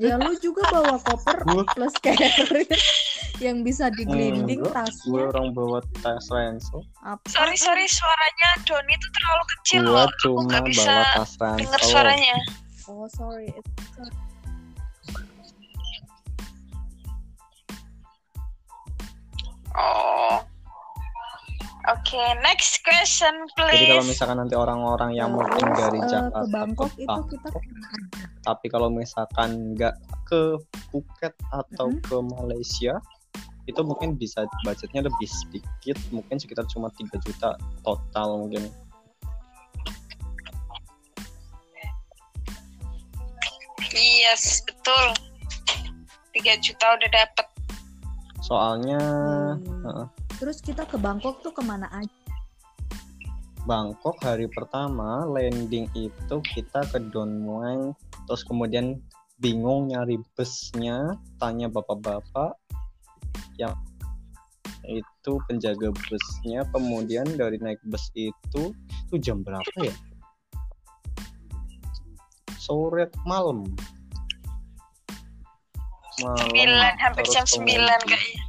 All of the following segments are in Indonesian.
Ya lu juga bawa koper plus carrier yang bisa digelinding gue tasnya. orang bawa tas ransel Apa? Sorry sorry suaranya Doni itu terlalu kecil gue loh. Aku cuma nggak bisa bawa tas dengar ransel suaranya. Oh sorry. It's- Oh. Oke, next question jadi kalau please. misalkan nanti orang-orang yang Terus, mungkin dari eh, Jakarta ke Bangkok itu kita? Tapi kalau misalkan nggak ke Phuket atau Mhm. ke Malaysia itu mungkin bisa budgetnya lebih sedikit mungkin sekitar cuma 3 juta total mungkin Yes, betul. 3 juta udah dapet. soalnya Hmm. heeh, Terus kita ke Bangkok tuh ke mana aja? Bangkok hari pertama landing itu kita ke Don Mueang terus kemudian bingung nyari busnya tanya bapak-bapak yang itu penjaga busnya. Kemudian dari naik bus itu itu jam berapa ya? Sore malam. Malam 9, hampir jam 9 kemudian- kayaknya.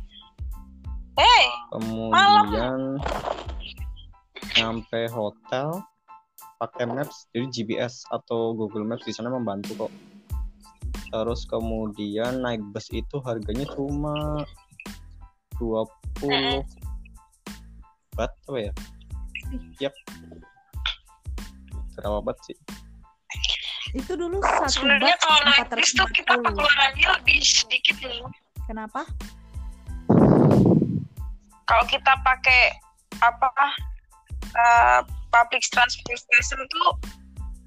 Hey, kemudian nyampe hotel pakai maps jadi GPS atau Google Maps di sana membantu kok terus kemudian naik bus itu harganya cuma 20 bat apa ya yap berapa bat sih Itu dulu satu sebenarnya bat kalau naik bis tuh kita 440. pengeluarannya lebih sedikit loh. Kenapa? Kalau kita pakai apa uh, public transportation tuh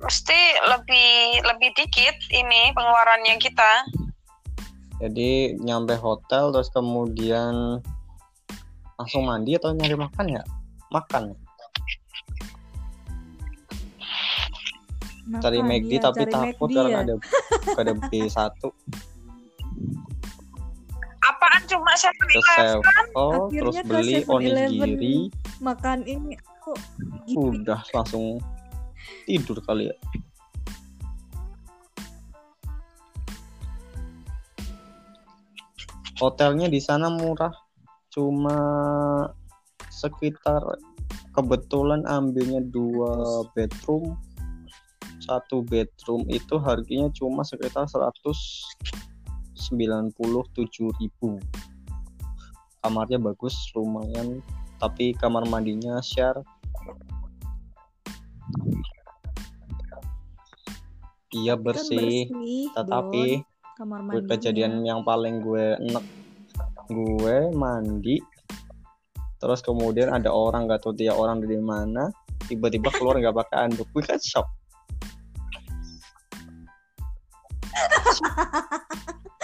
mesti lebih lebih dikit ini pengeluarannya kita. jadi nyampe hotel terus kemudian langsung mandi atau nyari makan ya makan cari Makan, McD iya, tapi cari takut McD karena ya. ada ada B1 Apaan cuma ke 7-Eleven? Sevel Akhirnya terus beli 7-Eleven. onigiri makan ini aku gitu. udah langsung tidur kali ya. Hotelnya di sana murah cuma sekitar kebetulan ambilnya dua bedroom. Satu bedroom itu harganya cuma sekitar 197.000 ribu. Kamarnya bagus lumayan tapi kamar mandinya share iya Kan bersih. tetapi Don, kamar gue mandinya. kejadian yang paling gue enek gue mandi terus kemudian ada orang gak tahu dia orang dari mana tiba-tiba keluar nggak pakai anduk. Gue kan shock.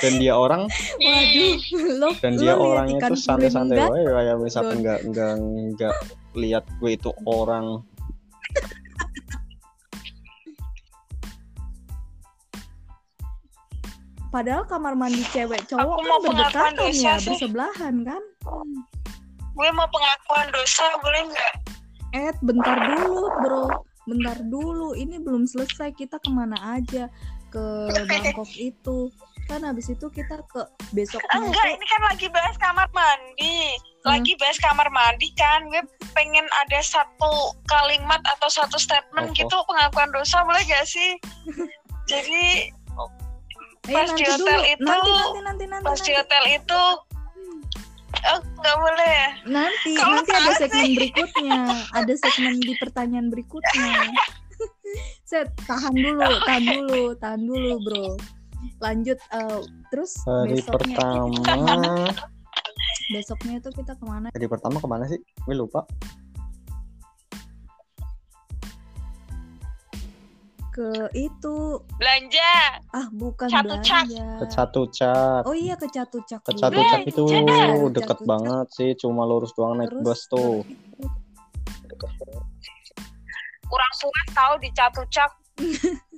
Dan dia orang Waduh, lo dan dia orangnya tuh santai-santai. Wae kayak misalkan Don. nggak nggak nggak lihat gue itu orang Padahal kamar mandi cewek cowok Aku kan mau pengakuan berdekatan dosa ya, sih. bersebelahan kan? Hmm. Gue mau pengakuan dosa boleh nggak? Ed, bentar dulu bro, bentar dulu. Ini belum selesai. Kita ke mana aja ke Bangkok itu? Kan habis itu kita ke besoknya Enggak, ini kan lagi bahas kamar mandi. Hmm. Lagi bahas kamar mandi kan. Gue pengen ada satu kalimat atau satu statement Apa? gitu pengakuan dosa boleh gak sih? Jadi Eh, pas nanti di dulu. hotel itu- nanti nanti nanti nanti pas di nanti. hotel itu oh nggak boleh ya? Nanti, Kamu nanti ada segmen berikutnya. Ada segmen di pertanyaan berikutnya. Set, tahan dulu, tahan dulu, tahan dulu, bro. Lanjut, eh, terus hari besoknya pertama? Besoknya itu kita ke mana? hari pertama ke mana sih gue lupa Ke itu, Belanja. ah bukan Catucak. belanja. ke Catucak Oh iya ke Catucak. ke dulu. Catucak itu Belanja. deket Catucak. banget sih cuma lurus doang naik Terus bus tuh. Kurang puas tahu di Catucak.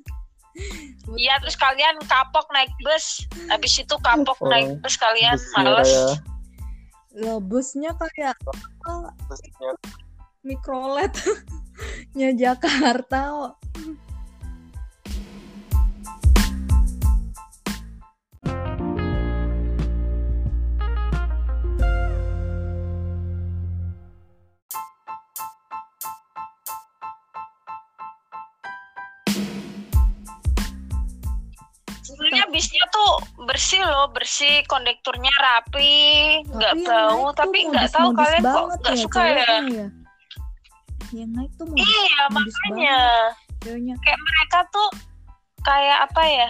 Iya terus kalian kapok naik bus. Habis itu kapok Orang naik bus kalian busnya males. kayak Loh, busnya kayak busnya mikrolet nya Jakarta. Bersih loh, bersih, kondekturnya rapi, nggak bau, tapi nggak tahu kalian kok banget nggak suka ya. ya. Yang naik tuh modis, Iya, modis makanya ceweknya. kayak mereka tuh kayak apa ya?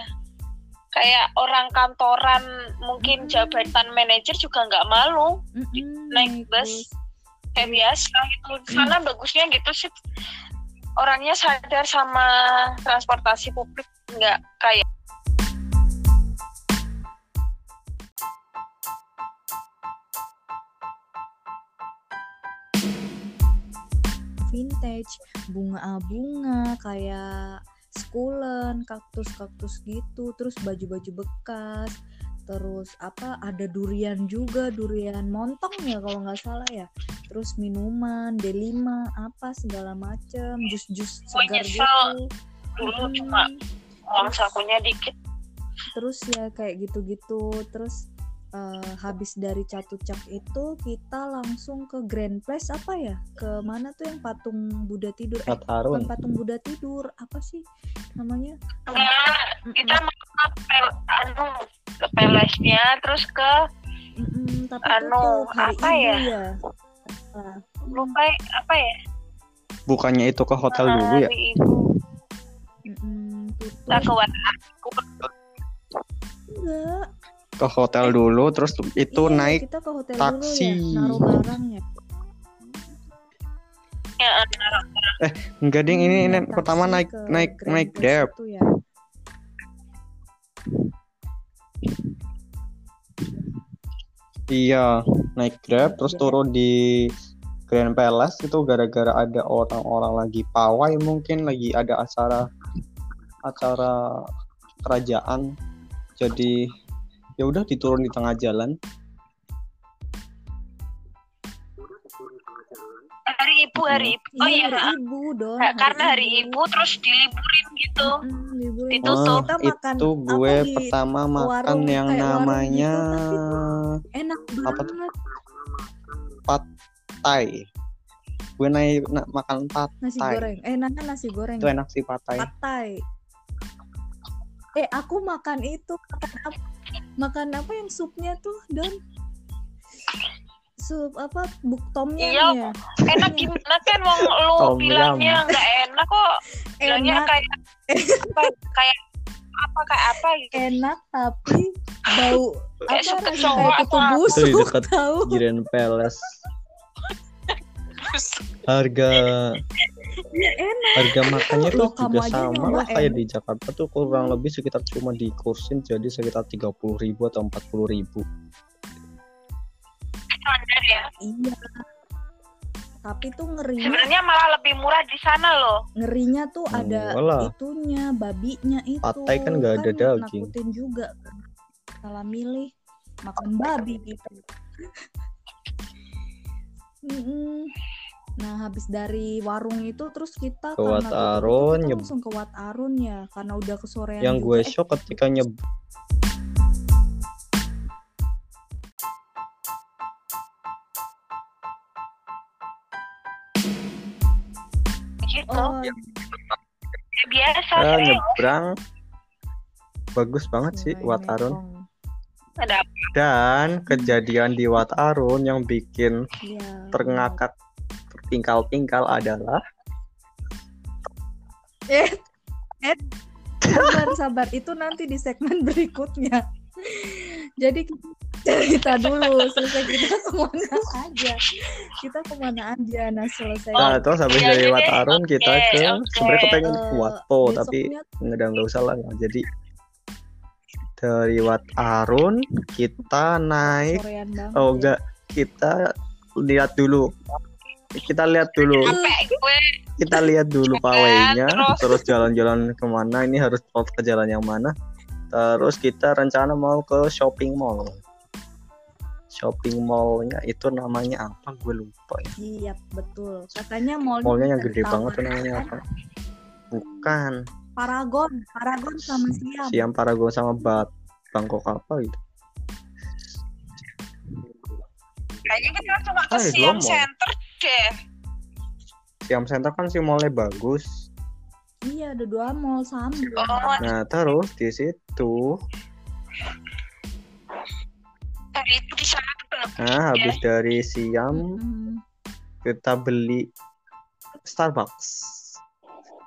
Kayak orang kantoran, mungkin Hmm. jabatan manajer juga nggak malu Mm-mm, naik bus. kayak biasa gitu. Karena bagusnya gitu sih orangnya sadar sama transportasi publik nggak kayak vintage, bunga-bunga kayak sekulen, kaktus-kaktus gitu, terus baju-baju bekas, terus apa ada durian juga, durian montong ya kalau nggak salah ya. Terus minuman, D5, apa segala macem, jus-jus segar gitu. dulu Mm-mm. cuma uang sakunya dikit. terus ya kayak gitu-gitu terus eh, habis dari Catucak itu kita langsung ke Grand Place apa ya? Ke mana tuh yang patung Buddha tidur? Eh bukan patung Buddha tidur apa sih namanya? Enggak, kita mau ke pel- anu ke pelesnya terus ke Mm-mm, tapi Anu, hari apa ya? ya? Nah, lupa apa ya? Bukannya itu ke hotel Ah, dulu ya? mm-mm, tutup kita ke enggak Ke hotel dulu, terus itu Iya, naik kita ke hotel taksi. dulu ya naruh barang ya ya, enggak ding ini, ini Naik pertama taksi naik ke naik Grand naik Place Grab. itu ya. Iya, naik Grab terus Grab. turun di Grand Palace itu gara-gara ada orang-orang lagi pawai mungkin lagi ada acara acara kerajaan. Jadi ya udah diturun di tengah jalan. hari ibu hari ibu oh Iya, iya hari ibu dong. Nah, karena hari ibu terus diliburin gitu Mm. Ditutup. Terus Oh, kita makan itu gue apa di pertama makan warung yang warung namanya gitu, enak Apa banget. tuh? Thai. Gue naik na- makan pat Nasi Thai. goreng. Eh, nana nasi goreng. itu enak sih patai. Patai. Eh, aku makan itu makan apa? Makan apa yang supnya tuh, Don? Sup apa? Buk tom yum Iya, ya? enak gimana kan wong lu Tom bilangnya nggak enak kok bilangnya Enak, kayak apa, kayak apa kayak apa gitu enak tapi bau Kayak apa rasanya kayak kutu apa. Itu busuk dekat tahu Grand Palace. Harga enak. Harga makannya tuh juga sama nyoba lah kayak di Jakarta tuh kurang lebih sekitar cuma di kursin jadi sekitar 30.000 ribu atau 40.000 ribu. Standar ya. Iya. Tapi tuh ngerinya sebenarnya malah lebih murah di sana loh. Ngerinya tuh ada Enggak lah. itunya babinya itu. Patai kan nggak ada daging. nakutin juga. Kan salah milih makan babi gitu. nah habis dari warung itu terus kita Ke Wat Arun, kita nyeb- langsung ke Wat Arun ya karena udah kesorean yang juga. gue Eh, shock ketika nyeb gitu. Oh, Ya, biasa eh, serius nyebrang. Bagus banget sih Wat Arun. Dan kejadian di Wat Arun yang bikin Iya, terngakak tertingkal-tingkal adalah sabar sabar. Itu nanti di segmen berikutnya. Jadi kita cerita dulu selesai kita ke mana aja. Kita ke mana aja nah selesai? Nah terus habis iya, dari jadi- Wat Arun kita ke oke. sebenarnya aku pengen Eh, ke Watpo tapi besoknya? nggak nggak usah lah. Jadi dari Wat Arun kita naik oh ya. enggak kita lihat dulu kita lihat dulu. Kita lihat dulu pawainya terus? jalan-jalan ke mana? Ini harus ke jalan yang mana? Terus kita rencana mau ke shopping mall. Shopping mallnya itu namanya apa? Gue lupa ya. Iya betul. Katanya mallnya mallnya yang gede banget tuh ditawar. namanya apa? Bukan. Paragon. Paragon sama Siam. Siam Paragon sama Bat Bangkok apa gitu? Kayaknya kita cuma ke Siam. Center deh Siam Center kan si mallnya bagus iya ada dua mall sama oh nah terus di situ itu di sana Nah, habis dari Siam Mm-mm. kita beli Starbucks.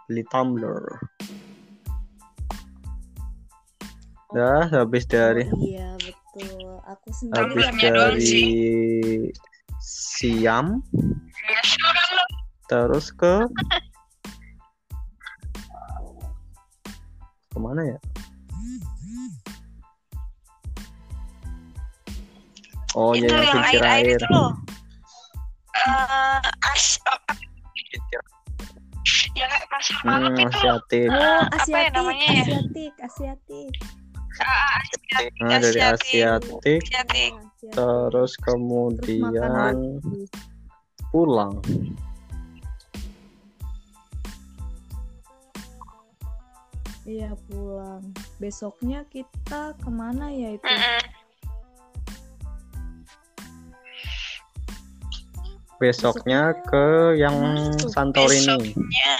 Beli tumbler. Dah, habis dari Oh, iya betul. Aku sendiri habis dari Siam ya terus ke ke mana ya? Oh itu ya yang kincir air air air. itu loh Eh, as apa yang pasar malam Hmm, itu asiatik. Oh, apa ya Asiatik, namanya ya? Asiatik, Asiatik. Asiatik, Nah, dari Asiatik. asiatik terus Terus kemudian lagi. pulang. Iya pulang. Besoknya kita ke mana ya itu? Mm-mm. Besoknya ke yang? Santorini, Besoknya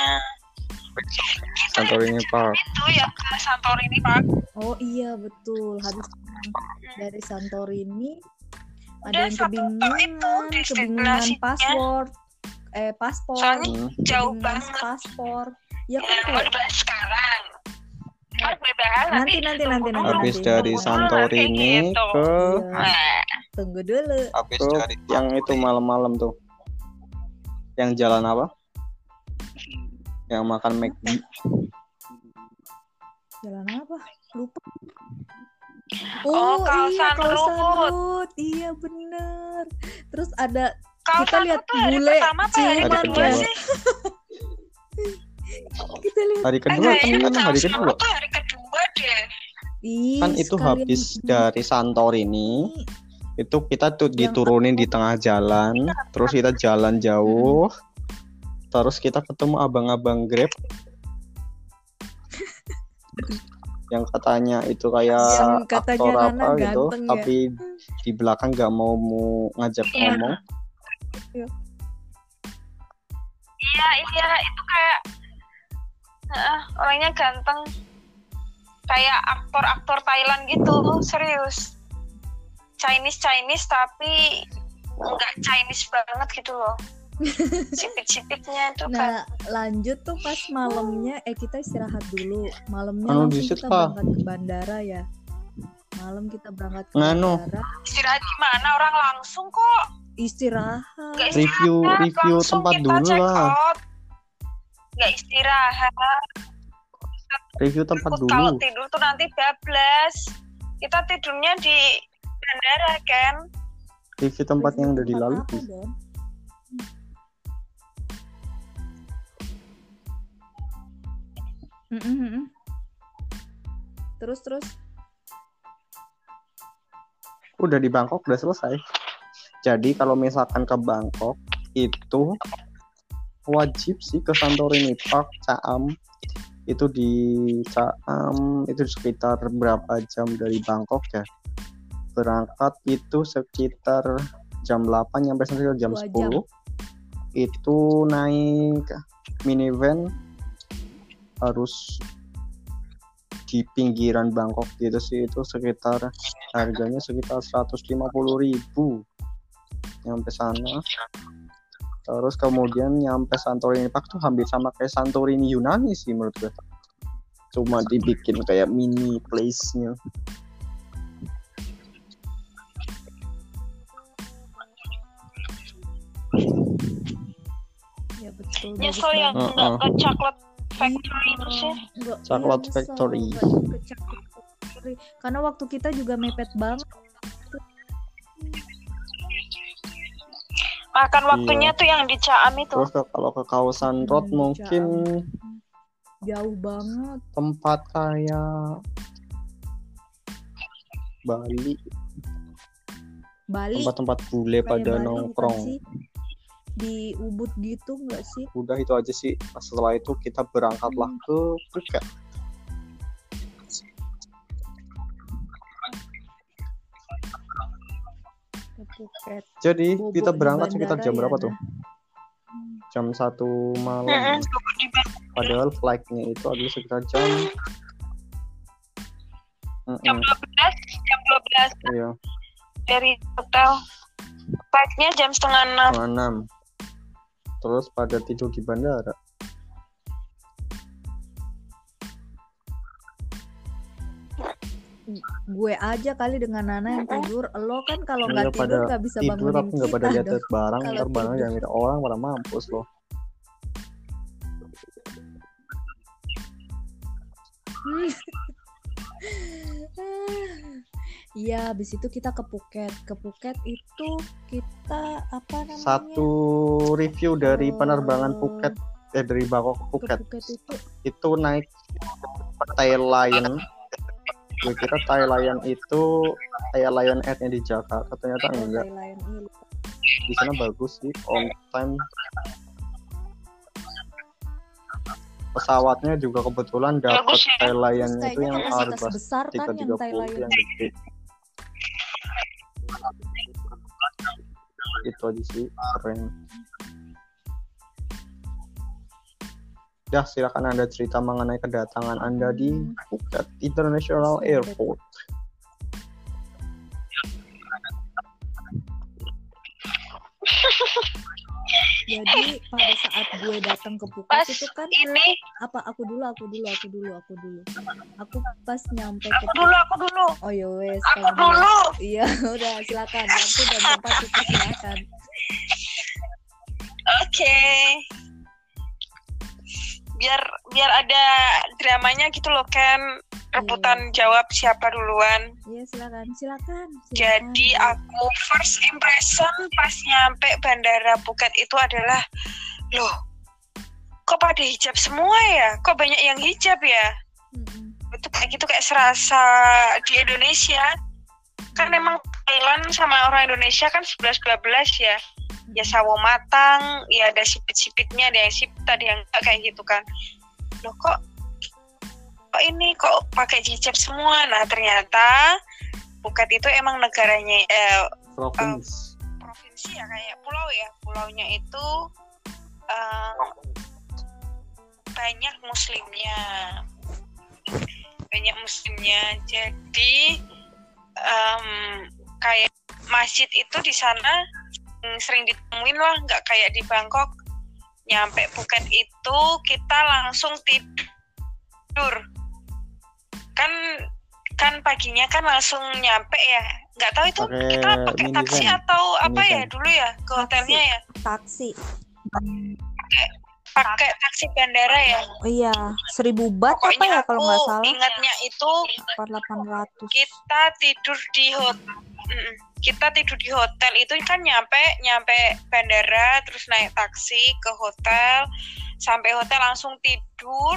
Santorini Park. itu ya ke Santorini Park Oh iya betul. Habis dari Santorini ada Udah, yang kebingungan, itu kebingungan password, eh paspor, Soalnya Hmm. jauh banget paspor. Ya kan ya, kayak sekarang Nanti, nanti, nanti, nanti, Habis nanti. dari Santorini gitu. ke Nah, tunggu dulu. ke yang itu malam-malam tuh. Yang jalan apa? Yang makan McD. Jalan apa? Lupa. Oh, iya, kawasan kawasan Rut. Rut. Iya bener. Terus ada Kita lihat hari bule hari ciuman ya. sih kita lihat Hari kedua kan kayaknya kan hari kedua. Hari kedua deh Ih, Kan itu sekalian habis ini. dari Santorini itu kita tuh diturunin di tengah jalan, terus kita jalan jauh. Terus kita ketemu abang-abang Grab yang katanya itu kayak Yang katanya aktor Nana apa gitu, ya. tapi di belakang nggak mau mau ngajak Iya. ngomong. iya iya itu kayak Heeh, orangnya ganteng kayak aktor-aktor Thailand gitu serius Chinese Chinese tapi nggak Chinese banget gitu loh sipit-sipitnya itu kan Nah, lanjut tuh pas malamnya eh kita istirahat dulu. Malamnya Anu, langsung kita Pak. berangkat ke bandara ya. Malam kita berangkat ke Nganu. bandara. istirahat di mana orang langsung kok Istirahat. Review istirahat review langsung tempat dulu lah. nggak istirahat Review tempat kalau dulu. tidur tuh nanti bablas kita tidurnya di bandara kan Review tempat yang udah dilalui. Mm, mm, mm. Terus terus Udah di Bangkok udah selesai. Jadi kalau misalkan ke Bangkok itu wajib sih ke Santorini Park, Caam. Itu di Caam itu sekitar berapa jam dari Bangkok ya? Berangkat itu sekitar jam 8 nyampe sekitar jam Dua 10. jam. Itu naik minivan harus di pinggiran Bangkok gitu sih itu sekitar harganya sekitar 150.000 nyampe sana terus kemudian nyampe Santorini Park tuh hampir sama kayak Santorini Yunani sih menurut gue cuma dibikin kayak mini place-nya ya betul. nyesel bagus yang nggak Heeh. ke chocolate factory Iya, iya, nyesel, Factory. Karena waktu kita juga mepet banget. makan waktunya tuh yang di Caam itu terus ke- kalau ke kawasan road Hmm, mungkin Jauh banget. tempat kayak Bali Bali. tempat-tempat bule kayak pada Bali bukan nongkrong? Di Ubud gitu nggak sih? udah itu aja sih setelah itu kita berangkatlah Hmm. ke Phuket Ke Phuket. jadi Bobo kita berangkat sekitar jam ya, berapa Nah. tuh jam satu malam di bandara. padahal flightnya itu adalah sekitar jam jam Mm-mm, 12 jam 12 iya dari hotel flightnya jam setengah enam setengah enam terus pada tidur di bandara. Gue aja kali dengan Nana yang tidur. Lo kan kalau nggak Iya, tidur pada nggak bisa tidur bangunin tapi nggak pada lihat barang ntar barang tidur. yang lihat orang pada mampus loh Iya, habis itu kita ke Phuket. Ke Phuket itu kita apa namanya? satu review dari penerbangan Phuket eh dari Bangkok ke Ke Phuket Phuket itu itu naik Thai Lion gue kira Thai Lion itu kayak Lion Air-nya di Jakarta ternyata oh, enggak ini. di sana bagus sih on time pesawatnya juga kebetulan dapat ya? Thai Lion-nya itu yang Airbus besar kan yang 330 Thailand. yang gede itu aja sih keren Dah silakan anda cerita mengenai kedatangan anda di. Phuket International Airport gue datang ke Pas itu kan ini apa aku dulu aku dulu aku dulu aku dulu. Aku pas nyampe ke aku dulu aku dulu Oh ya wes aku dulu. Iya, udah silakan. Waktu dan tempat itu silakan. oke biar biar ada dramanya gitu loh kan rebutan Iya. jawab siapa duluan Iya, silakan. Silakan. silakan. Jadi aku first impression pas nyampe bandara Phuket itu adalah loh kok pada hijab semua ya? Kok banyak yang hijab ya? Mm-mm. Itu kayak gitu kayak serasa di Indonesia. Kan emang Thailand sama orang Indonesia kan 11-12 ya. Ya sawo matang, ya ada sipit-sipitnya, ada yang sipit, ada yang enggak kayak gitu kan. Loh kok kok ini kok pakai hijab semua? Nah, ternyata Phuket itu emang negaranya eh, provinsi provinsi ya kayak pulau ya pulaunya itu eh, banyak muslimnya. Banyak muslimnya. Jadi em, kayak masjid itu di sana sering ditemuin lah nggak kayak di Bangkok. Nyampe Phuket itu kita langsung tidur. Kan kan paginya kan langsung nyampe ya. Nggak tahu itu Pakai kita pakai taksi atau apa ya Minivan. dulu ya ke hotelnya ya? Taksi. pakai taksi bandara ya? Oh iya, seribu bat apa ya kalau nggak salah? ingatnya itu delapan ratus. kita tidur di hotel kita tidur di hotel itu kan nyampe nyampe bandara terus naik taksi ke hotel sampai hotel langsung tidur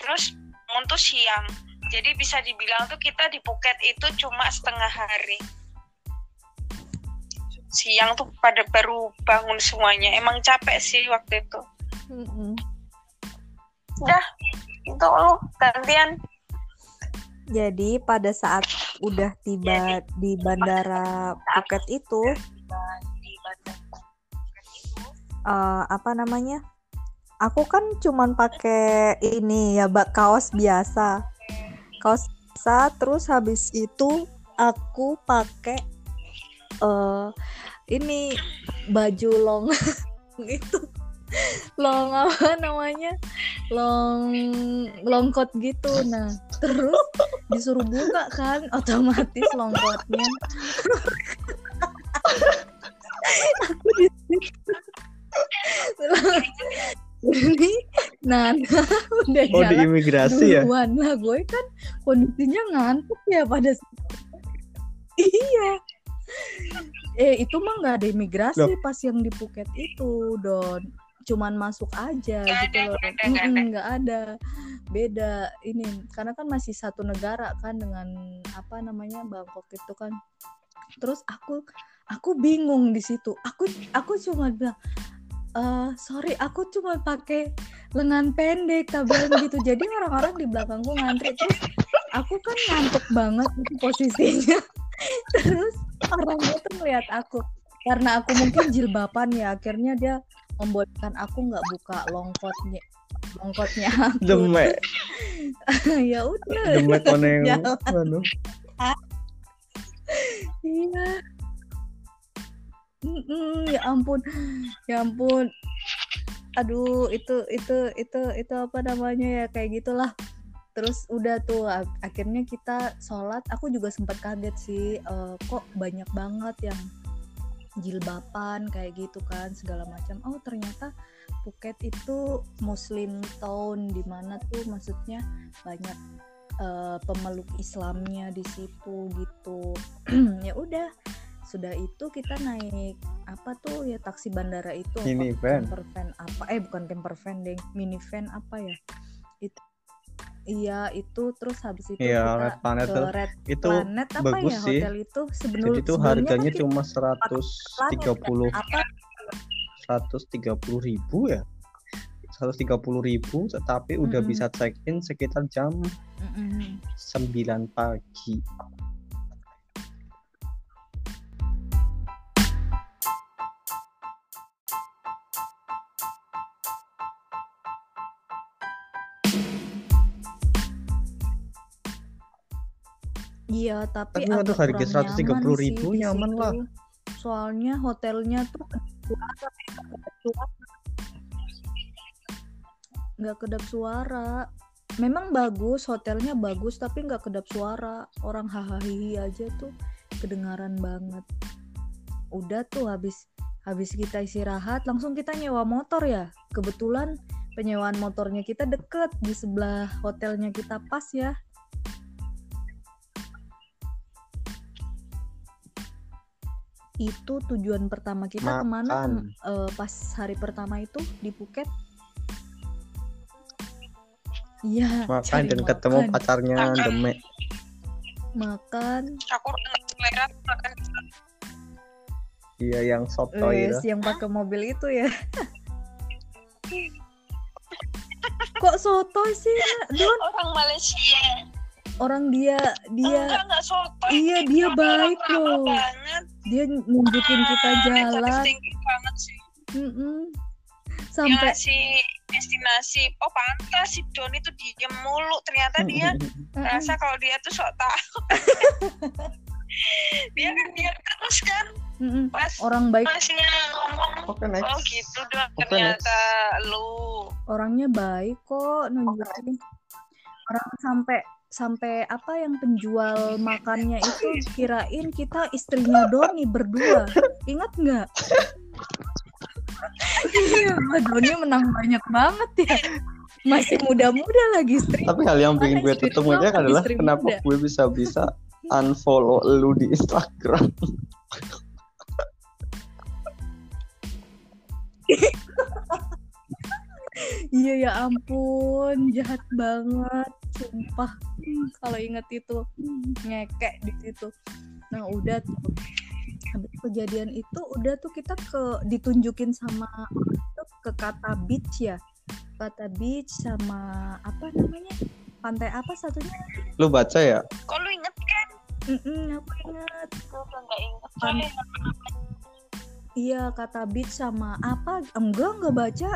terus untuk siang. Jadi bisa dibilang tuh kita di Phuket itu cuma setengah hari. Siang tuh pada baru bangun semuanya. Emang capek sih waktu itu itu lu gantian Jadi pada saat udah tiba di bandara Phuket itu, di bandara eh, apa namanya? Aku kan cuman pakai ini ya, bak kaos biasa. Kaos biasa terus habis itu aku pakai eh ini baju long itu. Long apa namanya? Long long coat gitu. Nah, terus disuruh buka kan otomatis long coatnya. aku di ini Nana udah oh di imigrasi ya duluan lah gue kan kondisinya ngantuk ya pada iya eh itu mah nggak ada imigrasi Loh. pas yang di Phuket itu don cuman masuk aja Nggak gitu ada, loh. nggak ada, Mm-mm, ada. nggak ada. Beda ini karena kan masih satu negara kan dengan apa namanya Bangkok itu kan. Terus aku aku bingung di situ. Aku aku cuma bilang eh sorry aku cuma pakai lengan pendek bilang gitu jadi orang-orang di belakangku ngantri. Terus aku kan ngantuk banget itu posisinya. Terus orangnya tuh ngeliat aku. Karena aku mungkin jilbaban ya akhirnya dia membolehkan aku nggak buka longkotnya longkotnya aku. Demek. Ya udah. Demek anu iya. Mm-mm, ya ampun ya ampun. Aduh itu itu itu itu apa namanya ya kayak gitulah. Terus udah tuh ak- akhirnya kita sholat. Aku juga sempat kaget sih eh, kok banyak banget yang jilbaban kayak gitu kan segala macam. Oh ternyata Phuket itu Muslim town di mana tuh maksudnya banyak eh, pemeluk Islamnya di situ gitu. Ya udah sudah itu kita naik apa tuh ya taksi bandara itu apa, Minivan. camper van apa? Eh bukan camper van deh minivan apa ya? Itu iya itu terus habis itu Iya, kita Red Planet ke. Red Itu Planet apa bagus ya sih. hotel itu sebelum Jadi kan harganya kita cuma Planet 130 kan, apa 130 ribu ya 130 ribu tetapi udah Mm-mm. bisa check in sekitar jam Mm-mm. 9 pagi Iya, tapi, Tapi waduh, harga kurang 130.000 nyaman sih nyaman lah. Soalnya hotelnya tuh nggak kedap suara. Memang bagus, hotelnya bagus, tapi nggak kedap suara. Orang hahaha aja tuh kedengaran banget. Udah tuh habis habis kita istirahat, langsung kita nyewa motor ya. Kebetulan penyewaan motornya kita deket di sebelah hotelnya kita pas ya. Itu tujuan pertama kita ke mana Makan. Tem- eh, pas hari pertama itu di Phuket? Iya makan dan ketemu pacarnya Makan. Demek. Makan. Aku selera makan. Iya yang soto Wes, itu. yang pakai mobil itu ya. Kok soto sih Don? Orang Malaysia orang dia dia enggak enggak iya dia baik Ramah loh. banget. Dia nunjukin kita Negatif jalan. banget sih. Mm-mm. yang sampai ngasih destinasi oh pantas si Don itu diem mulu. Ternyata dia rasa kalau dia tuh sok tahu. Dia kan dia terus kan. Mm-mm. pas orang baik masnya ngomong oke next. Oh gitu dong Oke, ternyata lu. Orangnya baik kok nunjukin. Orang sampai sampai apa yang penjual makannya itu kirain kita istrinya Doni berdua. Ingat nggak? Iya Mbak Doni menang banyak banget ya. Masih muda-muda lagi istri. Tapi hal yang bikin gue aja kan adalah kenapa muda. gue bisa bisa unfollow lu di Instagram. Iya ya ampun. Jahat banget sumpah. Hmm, kalau inget itu hmm, ngekek di situ. Nah udah tuh. Habis kejadian itu udah tuh kita ke ditunjukin sama itu ke kata beach ya. Kata beach sama apa namanya? Pantai apa satunya? Lu baca ya? Kok lu inget kan? Mm-mm, aku ingat gue nggak inget? Iya kata beach sama apa? Enggak enggak baca.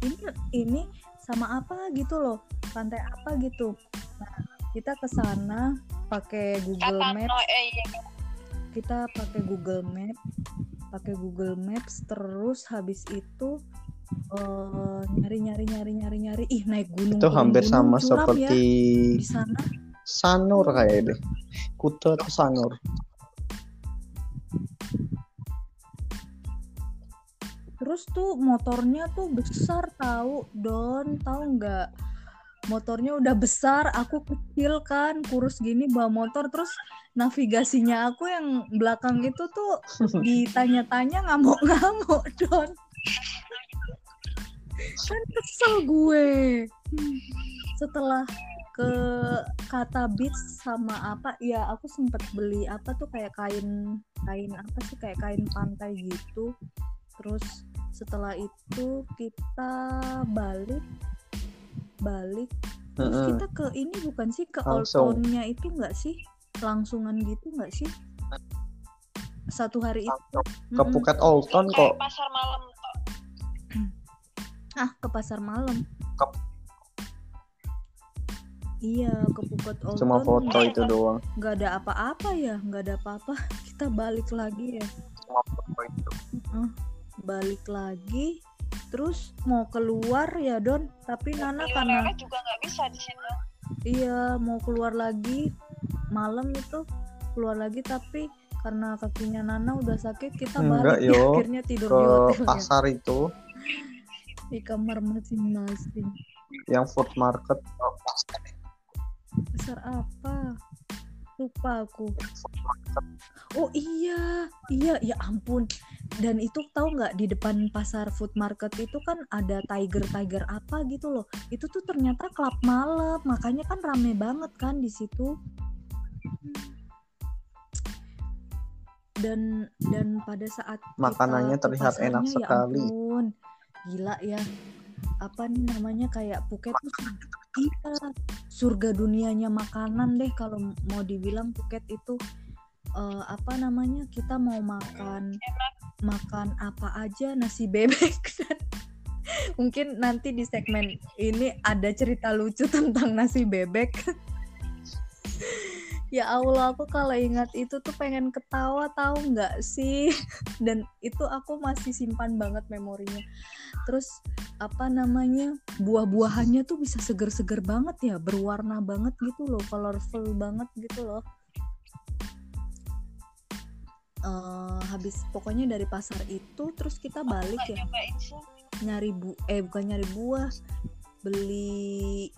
Ini ini sama apa gitu loh pantai apa gitu. Nah kita ke sana pakai Google Maps. No eh iya. Kita pakai Google Map pakai Google Maps terus habis itu eh, nyari nyari nyari. Nyari nyari ih naik gunung itu hampir gunung, sama curam seperti ya di sana. Sanur kayak deh Kuta atau Sanur? Terus tuh motornya tuh besar tahu don tahu nggak motornya udah besar aku kecil kan kurus gini bawa motor terus navigasinya aku yang belakang itu tuh ditanya-tanya ngamuk-ngamuk don. Kan kesel gue. Setelah ke kata beach sama apa ya aku sempet beli apa tuh kayak kain kain apa sih kayak kain pantai gitu. Terus setelah itu kita balik balik. Terus Heeh. kita ke ini bukan sih ke Old Langsung. Town-nya itu enggak sih? Langsungan gitu enggak sih? Satu hari itu. Ke Mm-mm. Phuket Old Town kok. pasar malam ah ke pasar malam. Iya ke Phuket Old cuma Town foto itu doang. Nggak ada apa-apa ya nggak ada apa-apa. Kita balik lagi ya. Cuma foto itu. Balik lagi terus mau keluar ya Don. Tapi Nana Iya, karena juga nggak bisa di sini iya mau keluar lagi malam itu keluar lagi tapi karena kakinya Nana udah sakit kita Enggak, balik ya, yo. akhirnya tidur ke di hotel ya, pasar itu. Di kamar masing-masing. Yang food market besar apa lupa aku. Oh iya. Iya ya ampun. Dan itu tahu nggak di depan pasar food market itu kan ada tiger tiger apa gitu loh. Itu tuh ternyata klub malam. Makanya kan rame banget kan di situ. Dan dan pada saat kita Makanannya ke terlihat enak pasarnya, sekali. ya ampun. Gila ya. Apa nih namanya kayak Phuket tuh iya, surga dunianya makanan deh kalau mau dibilang Phuket itu eh, apa namanya kita mau makan makan apa aja nasi bebek. Mungkin nanti di segmen ini ada cerita lucu tentang nasi bebek ya Allah aku kalau ingat itu tuh pengen ketawa tahu nggak sih? Dan itu aku masih simpan banget memorinya. Terus apa namanya buah-buahannya tuh bisa seger-seger banget ya berwarna banget gitu loh colorful banget gitu loh. Eh, habis pokoknya dari pasar itu terus kita balik ya nyari bu eh bukan nyari buah beli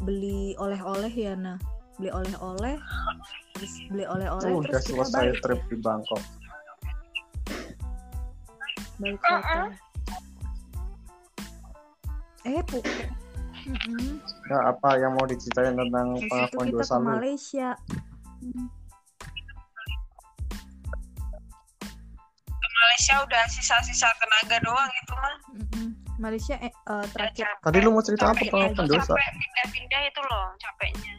beli oleh-oleh ya nah beli oleh-oleh terus beli oleh-oleh Oh, udah terus kita selesai balik trip ya. di Bangkok balik ke hotel. eh Phuket Mm-mm. ya apa yang mau diceritain tentang itu pengakuan kita dosa ke lu Malaysia Hmm. Malaysia udah sisa-sisa tenaga doang itu mah Mm-mm. Malaysia eh, eh, terakhir tadi lu mau cerita apa Capek, pengakuan dosa capek pindah-pindah itu loh capeknya.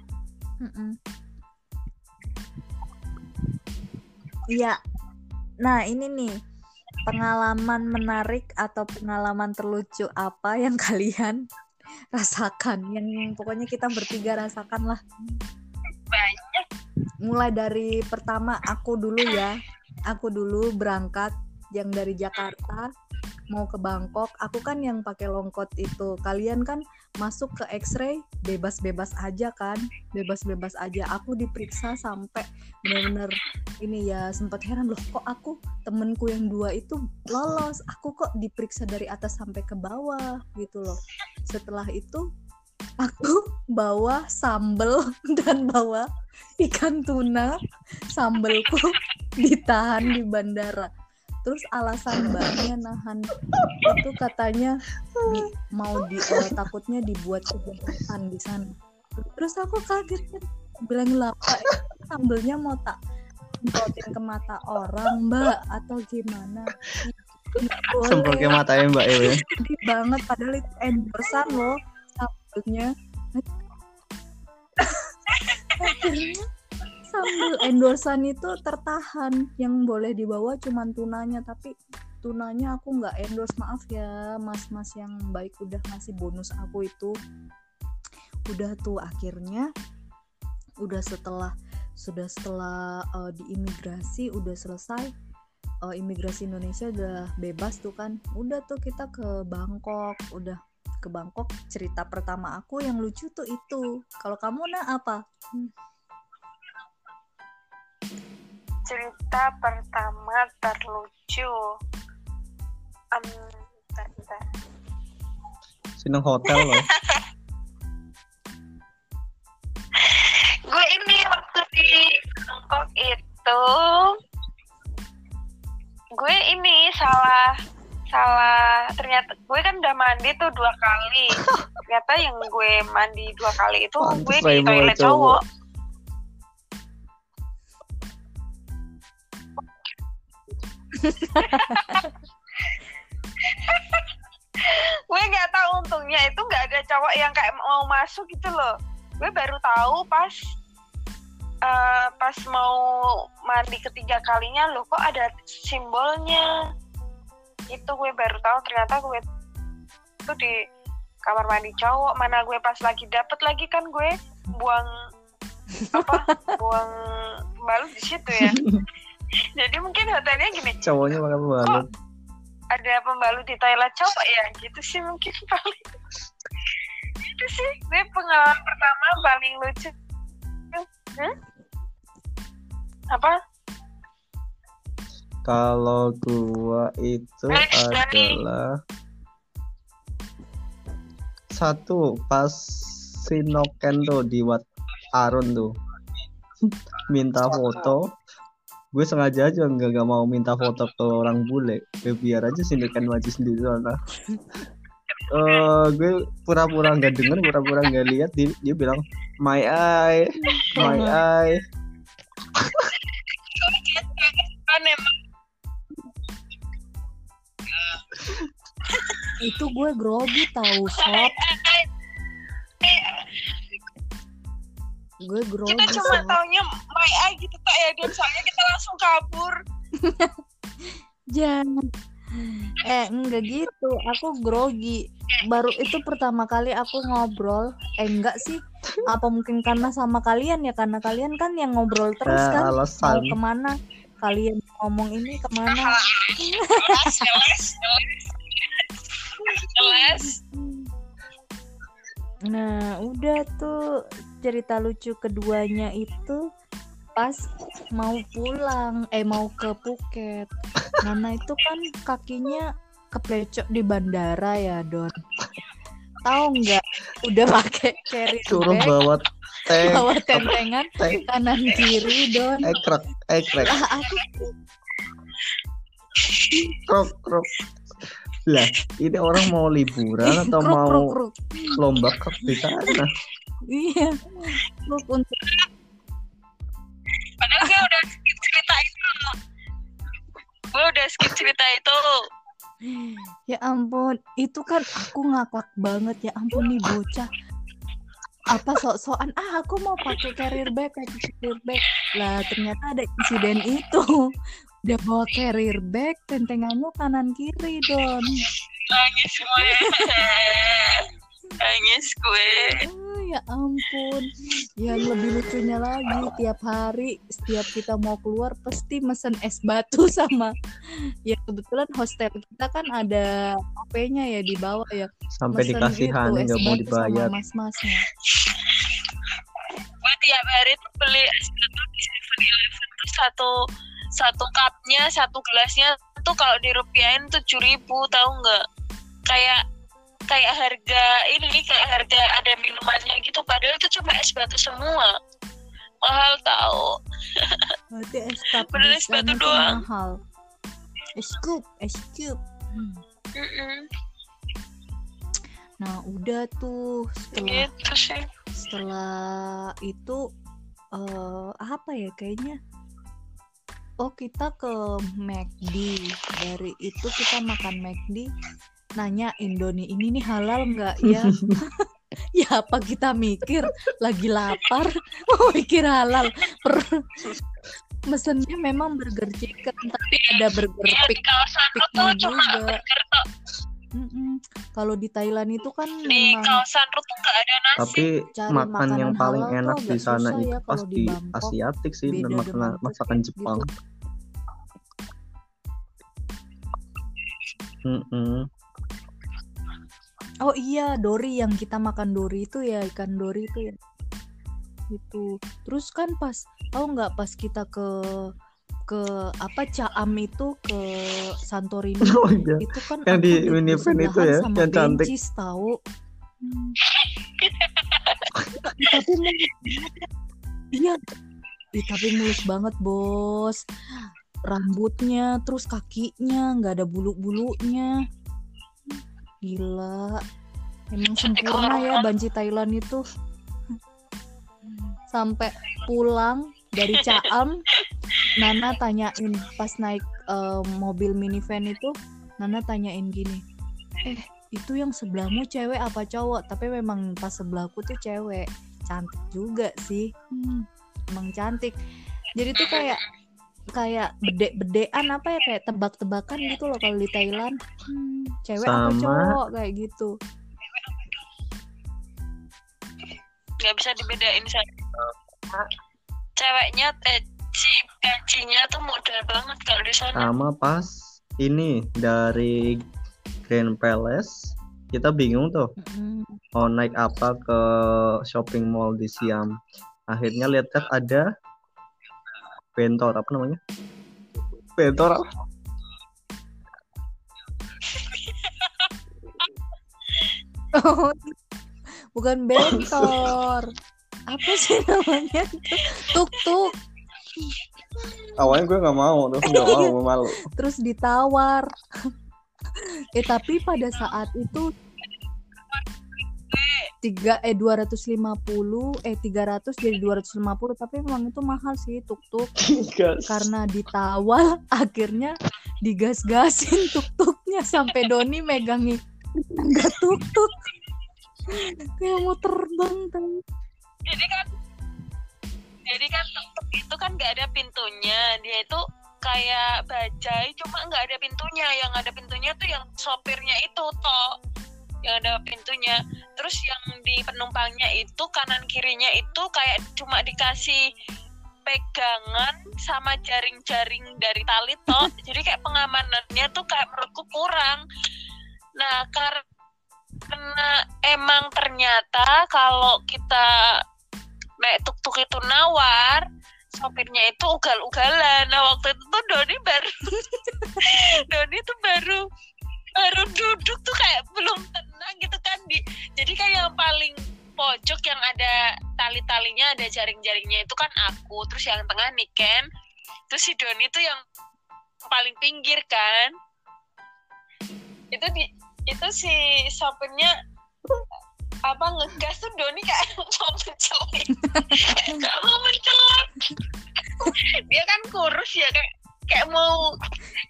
Iya. Nah, ini nih pengalaman menarik atau pengalaman terlucu apa yang kalian rasakan? Yang pokoknya kita bertiga rasakan lah. banyak Mulai dari pertama aku dulu ya. Aku dulu berangkat yang dari Jakarta mau ke Bangkok. Aku kan yang pakai longkot itu. Kalian kan masuk ke X-ray bebas-bebas aja kan? Bebas-bebas aja. Aku diperiksa sampai bener-bener ini ya sempat heran loh kok aku temenku yang dua itu lolos aku kok diperiksa dari atas sampai ke bawah gitu loh setelah itu aku bawa sambel dan bawa ikan tuna sambelku ditahan di bandara terus alasan mbaknya nahan itu katanya di- mau di eh, takutnya dibuat kejahatan di sana. Terus aku kaget kan bilang lah "Pak, itu sambelnya mau tak semprotin ke mata orang mbak atau gimana? Nggak boleh, sebagai matanya mbak Ewe sedih banget padahal itu endorsean loh sambelnya akhirnya sambal endorsean itu tertahan. Yang boleh dibawa cuman tunanya tapi tunanya aku nggak endorse. Maaf ya mas-mas yang baik udah ngasih bonus aku itu. Udah tuh akhirnya udah setelah sudah setelah eh, di imigrasi udah selesai eh, imigrasi Indonesia udah bebas tuh kan. Udah tuh kita ke Bangkok udah ke Bangkok. Cerita pertama aku yang lucu tuh itu. Kalau kamu nah apa cerita pertama terlucu bentar, bentar. seneng hotel loh gue ini waktu di Bangkok itu gue ini salah salah ternyata gue kan udah mandi tuh dua kali ternyata yang gue mandi dua kali itu Pantes gue di toilet cowok. cowok gue nggak tahu untungnya itu nggak ada cowok yang kayak mau masuk gitu loh. Gue baru tahu pas eh, pas mau mandi ketiga kalinya loh kok ada simbolnya. Itu gue baru tahu ternyata gue itu di kamar mandi cowok. Mana gue pas lagi dapet lagi kan gue buang apa buang balut di situ ya jadi mungkin hotelnya gini. Cowoknya makan pembalut. ada pembalut di Thailand coba ya gitu sih mungkin paling. Itu sih. Gue pengalaman pertama paling lucu. Hmm? apa? Kalau gua itu Next, Dani. adalah satu pas Sinoken tuh di Wat Arun tuh. Minta foto gue sengaja aja nggak nggak mau minta foto ke orang bule. Ya, biar aja Sinoken maju sendiri sana Eh gue pura-pura nggak denger pura-pura nggak lihat dia, dia bilang my eye my eye. Kan emang itu gue grogi tahu sob gue grogi kita cuma sob. taunya my eye gitu tak ya dan soalnya kita langsung kabur. Jangan. Eh enggak gitu. Aku grogi. Baru itu pertama kali aku ngobrol. Eh enggak sih. Apa mungkin karena sama kalian ya? Karena kalian kan yang ngobrol terus Eh, kan. mau alasan ke mana? Kalian ngomong ini ke mana? Jelas jelas jelas. Nah, udah tuh cerita lucu keduanya itu pas mau pulang, eh mau ke Phuket. Nana itu kan kakinya keplecok di bandara ya, Don. Tahu nggak? Udah pakai carry suruh bag, bawa teh bawa tentengan teh kanan kiri, Don. ekrek ekrek Ah, aku krok krok lah ini orang mau liburan atau kruk, mau kruk, kruk. lomba krok di sana Iya. Untuk padahal gue udah skip cerita itu gue udah skip cerita itu Ya ampun, itu kan aku ngakak banget ya ampun nih bocah. Apa sok-sokan ah aku mau pakai carrier bag, pakai carrier bag. Lah ternyata ada insiden itu. Dia bawa carrier bag, tentengannya kanan kiri, Don. nangis gue nangis gue Oh, ya ampun. Yang lebih lucunya lagi, tiap hari setiap kita mau keluar pasti mesen es batu sama ya kebetulan hostel kita kan ada HP-nya ya di bawah ya. sampai Mesen dikasihan gitu, es nggak mau batu sama dibayar mas-masnya. gue tiap hari tuh beli es batu di 7-Eleven tuh satu satu cupnya satu gelasnya tuh kalau dirupiahin tujuh ribu tahu nggak kayak kayak harga ini kayak harga ada minumannya gitu padahal itu cuma es batu semua mahal tahu Berarti es di es batu doang. mahal. Es cup, es cup. Hmm. Nah, udah tuh setelah gitu sih setelah itu eh apa ya kayaknya oh kita ke McD dari itu kita makan McD nanya Indoni ini nih halal nggak? Ya. Ya apa kita mikir? Lagi lapar mau mikir halal. Per mesennya memang burger chicken tapi ada burger Iya, kawasan lu piknya tuh cuma juga. burger kalau di Thailand itu kan di memang kawasan lu tuh nggak ada nasi. Tapi cari makan makanan yang paling enak di sana itu ya Bangkok. Asiatik sih dan makanan masakan Phuket Jepang. Gitu. Oh iya, dori yang kita makan dori itu ya ikan dori itu ya. Itu. Terus kan pas tahu nggak pas kita ke ke apa Caam itu ke Santorini oh iya itu kan Yang di minivan itu bersebelahan ya, sama yang cantik. Bencis tahu. Hmm. tapi. Iya. Ih, tapi mulus banget, Bos. Rambutnya, terus kakinya nggak ada bulu-bulunya. Gila. Emang sempurna ya orang. banci Thailand itu. Sampai pulang dari Caam, Nana tanyain pas naik eh, mobil minivan itu, Nana tanyain gini, eh itu yang sebelahmu cewek apa cowok? Tapi memang pas sebelahku tuh cewek, cantik juga sih, Hmm, emang cantik. Jadi tuh kayak kayak bedek-bedean apa ya kayak tebak-tebakan gitu loh kalau di Thailand. Hmm, cewek apa Sama- cowok kayak gitu. nggak bisa dibedain sama ceweknya eh si gajinya tuh modal banget kalau di sana sama pas ini dari Grand Palace kita bingung tuh Mm-mm. mau naik apa ke shopping mall di Siam akhirnya lihat kan ada bentor apa namanya bentor apa? Oh, bukan bentor. Apa sih namanya? Tuk tuk. awalnya gue nggak mau terus nggak mau gue malu Terus ditawar. eh tapi pada saat itu tiga eh 250 eh 300 jadi 250 tapi memang itu mahal sih tuk tuk Gas. karena ditawar akhirnya digas-gasin tuk-tuknya sampai Doni megangin enggak tuk-tuk. Kayak mau terbang kan jadi kan jadi kan tuk-tuk itu kan nggak ada pintunya. Dia itu kayak bajai cuma nggak ada pintunya. Yang ada pintunya tuh yang sopirnya itu toh yang ada pintunya. Terus yang di penumpangnya itu kanan kirinya itu kayak cuma dikasih pegangan sama jaring-jaring dari tali toh. Jadi kayak pengamanannya tuh kayak menurutku kurang. Nah karena emang ternyata kalau kita naik tuk-tuk itu nawar sopirnya itu ugal-ugalan. Nah waktu itu tuh Doni baru Doni tuh baru baru duduk tuh kayak belum tenang gitu kan di. Jadi kayak yang paling pojok yang ada tali-talinya ada jaring-jaringnya itu kan aku terus yang tengah Niken terus si Doni tuh yang paling pinggir kan. Itu di itu si sopirnya apa ngegas tuh Doni kayak mau mencelik kayak mau mencelik dia kan kurus ya kayak kayak mau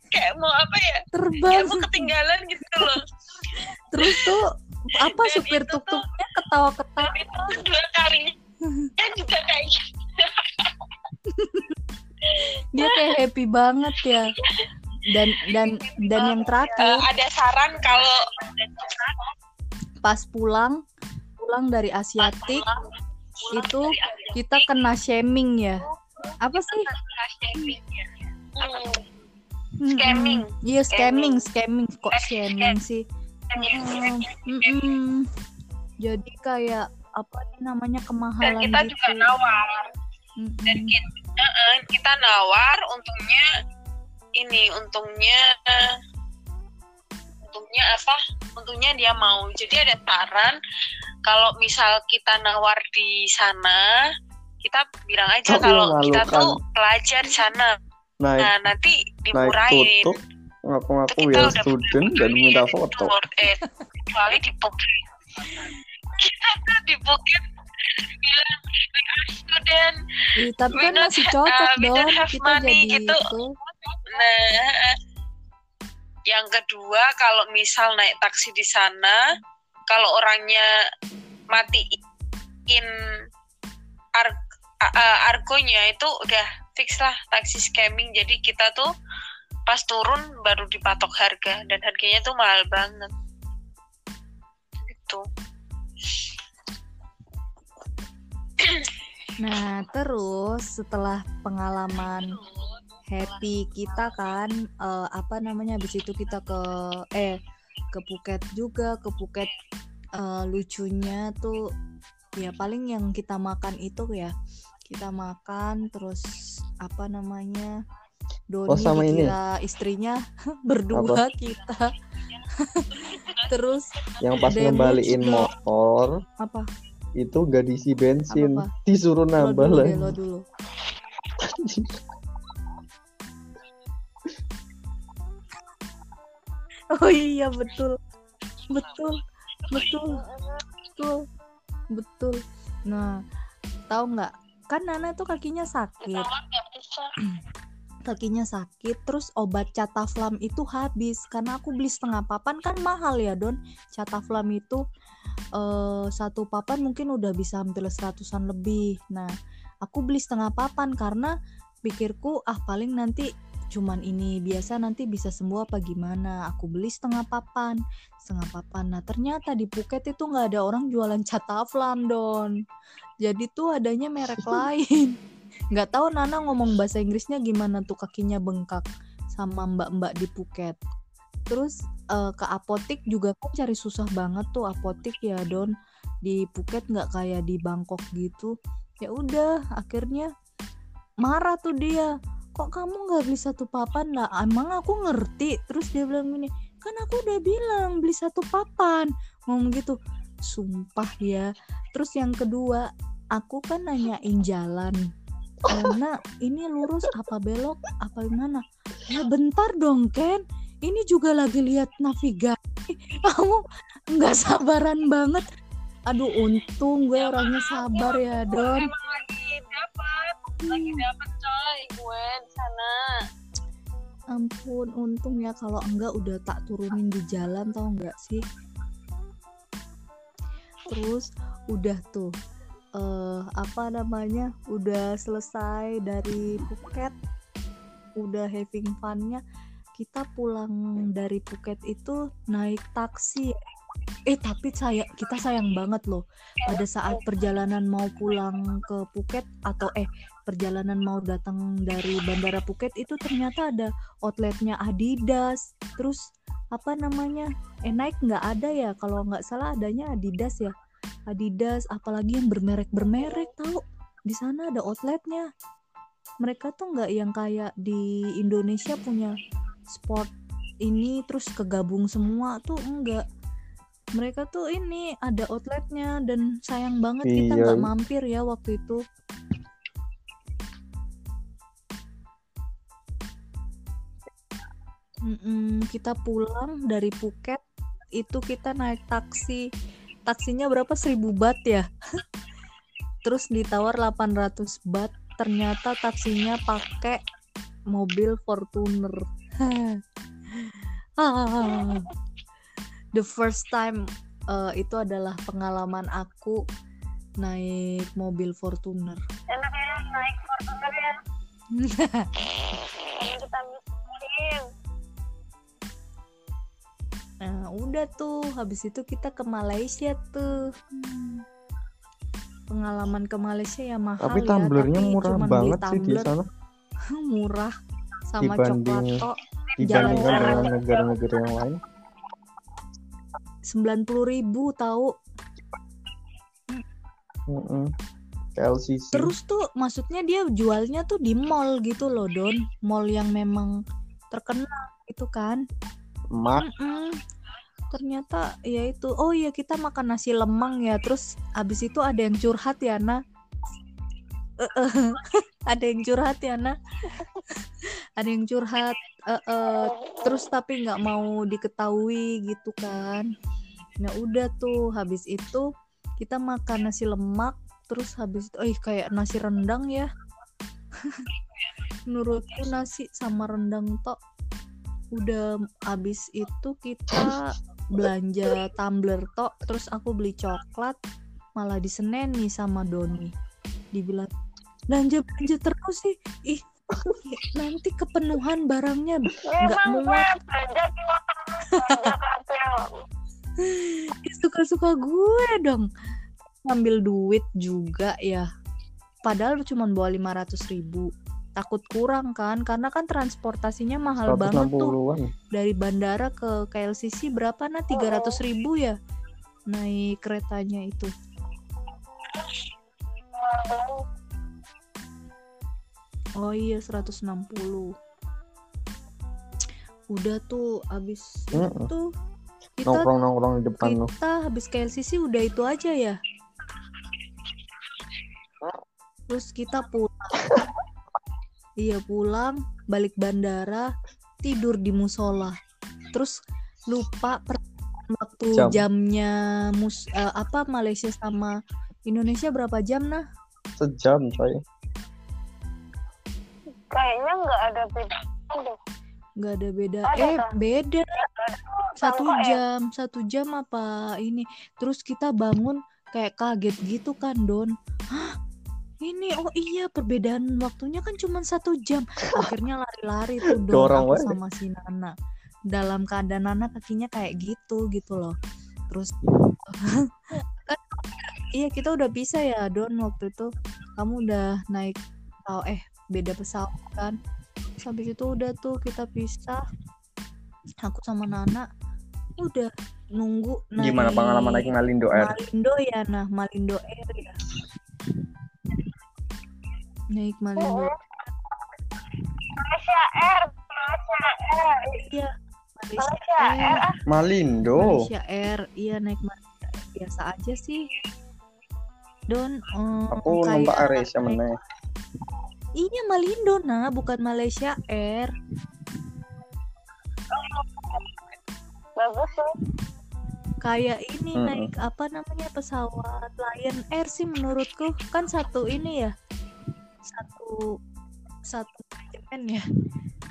kayak mau apa ya? Terbang. Kayak mau ketinggalan gitu loh. Terus tuh apa Dan supir itu tuh- tuk-tuknya ketawa-ketawa? Dan itu dua kali. Kan juga kayak gitu. dia kayak happy banget ya. Dan dan dan yang terakhir. Ada saran kalau pas pulang pulang dari asiatik itu kita kena shaming ya. Apa sih. Scamming. iya scamming scamming. kok shaming sih? Mm, mm-mm. jadi kayak apa nih namanya dan kemahalan kita gitu juga nawar. Dan kita, eh, kita nawar untungnya ini untungnya eh, untungnya apa? Untungnya dia mau. Jadi ada saran kalau misal kita nawar di sana kita bilang aja Oh, kalau kita tuh pelajar di sana naik nah nanti naik dimurahin tutup ngaku-ngaku ya student dan minta foto. it kecuali di Phuket kita tuh di Phuket bilang we are student. Ih, tapi we kan not masih cocok uh, dong. don't have kita money jadi gitu. itu. Nah, yang kedua kalau misal naik taksi di sana, kalau orangnya matiin ar argonya itu udah fix lah taksi scamming. Jadi kita tuh pas turun baru dipatok harga dan harganya tuh mahal banget. Gitu. Nah, terus setelah pengalaman happy kita kan eh, apa namanya habis itu kita ke eh ke Phuket juga ke Phuket eh, lucunya tuh ya paling yang kita makan itu ya kita makan terus apa namanya Doni Oh, sama ini? istrinya berdua kita terus yang pas ngembaliin motor apa itu gak diisi bensin Apa-apa? disuruh lo nambah dulu lagi lo dulu Oh iya betul, betul, betul, betul, betul. Nah, tahu nggak? Kan Nana tuh kakinya sakit, kakinya sakit. Terus obat cataflam itu habis karena aku beli setengah papan kan mahal ya Don. Cataflam itu eh, satu papan mungkin udah bisa hampir seratusan lebih. Nah, aku beli setengah papan karena pikirku ah paling nanti cuman ini biasa nanti bisa sembuh apa gimana? Aku beli setengah papan. Setengah papan. Nah ternyata di Phuket itu nggak ada orang jualan cat Taflan don. Jadi tuh adanya merek lain. Nggak tahu Nana ngomong bahasa Inggrisnya gimana tuh kakinya bengkak sama mbak-mbak di Phuket. Terus uh, ke apotik juga kan cari susah banget tuh apotik ya Don. Di Phuket nggak kayak di Bangkok gitu. Ya udah akhirnya marah tuh dia kok kamu nggak beli satu papan? Lah emang aku ngerti. Terus dia bilang gini kan aku udah bilang beli satu papan. Ngomong gitu. Sumpah ya. Terus yang kedua aku kan nanyain jalan. Karena ini lurus apa belok apa gimana? Ya bentar dong Ken. Ini juga lagi lihat navigasi. Kamu nggak sabaran banget. Aduh untung gue orangnya sabar ya Don. emang lagi dapat lagi dapat coy gue di sana. Ampun untung ya kalau enggak udah tak turunin di jalan tau nggak sih? Terus udah tuh uh, apa namanya udah selesai dari Phuket udah having funnya kita pulang dari Phuket itu naik taksi eh tapi saya kita sayang banget loh pada saat perjalanan mau pulang ke Phuket atau eh perjalanan mau datang dari bandara Phuket itu ternyata ada outletnya Adidas. Terus apa namanya? Eh naik nggak ada ya? Kalau nggak salah adanya Adidas ya. Adidas apalagi yang bermerek bermerek tahu? Di sana ada outletnya. Mereka tuh nggak yang kayak di Indonesia punya sport ini terus kegabung semua tuh enggak mereka tuh ini ada outletnya dan sayang banget iya. kita nggak mampir ya waktu itu Mm-mm, kita pulang dari Phuket itu kita naik taksi. Taksinya berapa? Seribu bat ya? Terus ditawar 800 bat ternyata taksinya pakai mobil Fortuner. The first time uh, itu adalah pengalaman aku naik mobil Fortuner. Enak ya naik Fortuner ya. kita Nah, udah tuh. Habis itu kita ke Malaysia tuh. Pengalaman ke Malaysia ya mahal tapi ya. Tumblernya murah banget sih di sana. murah sama Dibanding... coklat dibandingkan dengan negara-negara yang lain sembilan puluh ribu tahu mm -mm. LCC. terus tuh maksudnya dia jualnya tuh di mall gitu loh Don mall yang memang terkenal itu kan Mak. Mm ternyata ya itu. Oh iya kita makan nasi lemang ya. Terus abis itu ada yang curhat ya nah ada yang curhat ya nah ada yang curhat uh, uh, terus tapi nggak mau diketahui gitu kan. Nah udah tuh habis itu kita makan nasi lemak. Terus habis itu eh kayak nasi rendang ya. Menurutku nasi sama rendang tok udah habis itu kita belanja tumbler tok terus aku beli coklat malah diseneni sama Doni. Dibilang belanja belanja terus sih. Ih nanti kepenuhan barangnya nggak muat. suka-suka gue dong. Ngambil duit juga ya. Padahal cuma bawa lima ratus ribu takut kurang kan karena kan transportasinya mahal banget tuh. dari bandara ke KLCC berapa nah tiga ratus ribu ya? Naik keretanya itu. Oh iya 160 Udah tuh abis mm -mm. itu kita nongkrong-nongkrong di depan Kita lo. habis KLCC udah itu aja ya? Terus kita pulang Iya pulang Balik bandara Tidur di musola. Terus lupa waktu jam. jamnya mus uh, apa Malaysia sama Indonesia berapa jam nah? Sejam coy. Kayaknya nggak ada beda nggak ada beda. Ada, eh kan? beda. Satu jam satu jam apa ini? Terus kita bangun kayak kaget gitu kan Don? Ini oh iya perbedaan waktunya kan cuma satu jam. Akhirnya lari-lari tuh dong Dorong aku sama si Nana. Dalam keadaan Nana kakinya kayak gitu gitu loh. Terus kan iya kita udah bisa ya Don waktu itu. Kamu udah naik oh eh beda pesawat kan. Habis itu udah tuh kita pisah. Aku sama Nana udah nunggu naik Gimana pengalaman naik Malindo Air? Malindo ya nah Malindo Air ya naik Malindo Malaysia Air, Malaysia Air, iya Malaysia Malaysia Air. Air ah. Malindo. Malaysia Air iya naik Malaysia Air. biasa aja sih Don eh, Aku kayak numpak Aresia meneh. iya Malindo nah bukan Malaysia Air Bagus tuh. kayak ini Mm-mm. naik apa namanya pesawat Lion Air sih menurutku kan satu ini ya satu satu manajemen ya.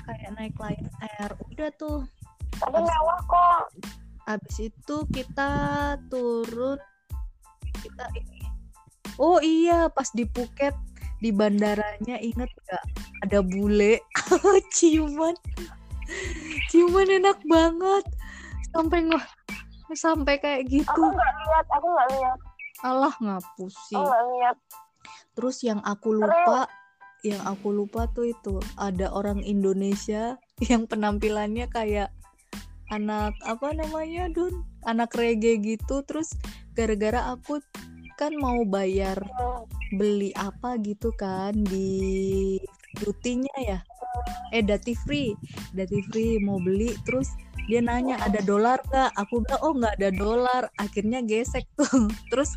Kayak naik Lion Air udah tuh. Tapi mewah kok. Habis itu kita turun kita ini. Oh iya, pas di Phuket di bandaranya inget gak ada bule. Ciuman. Ciuman enak banget. Sampai nggak sampai kayak Aku gitu nggak lihat, aku nggak lihat, Allah ngapus aku sih nggak lihat. Terus yang aku lupa yang aku lupa tuh itu ada orang Indonesia yang penampilannya kayak anak apa namanya Dun? Anak reggae gitu. Terus gara-gara aku kan mau bayar beli apa gitu kan di duty-nya ya? Eh dati free. Dati free mau beli terus dia nanya ada dolar gak aku bilang oh nggak ada dolar. Akhirnya gesek tuh. Terus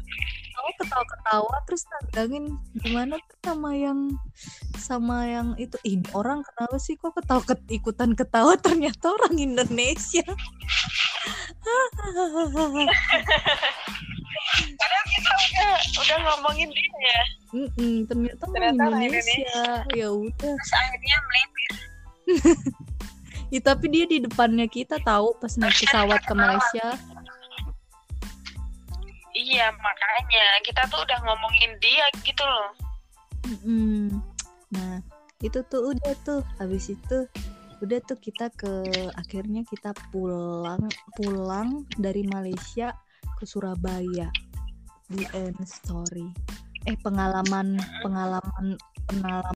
aku ketawa-ketawa terus tanggangin gimana tuh sama yang sama yang itu? Ini orang kenapa sih kok ketawa ket- ikutan ketawa? Ternyata orang Indonesia. Padahal kita udah, udah ngomongin dia ya. Mm-mm, ternyata orang Ternyata orang Indonesia. Ya udah. Terus akhirnya melipir. Ya, tapi dia di depannya kita tahu pas naik pesawat ke Malaysia. Iya, makanya kita tuh udah ngomongin dia gitu loh. Mm-mm. Nah, itu tuh udah tuh. Habis itu udah tuh kita ke akhirnya kita pulang pulang dari Malaysia ke Surabaya. The end story. Eh pengalaman pengalaman pengalaman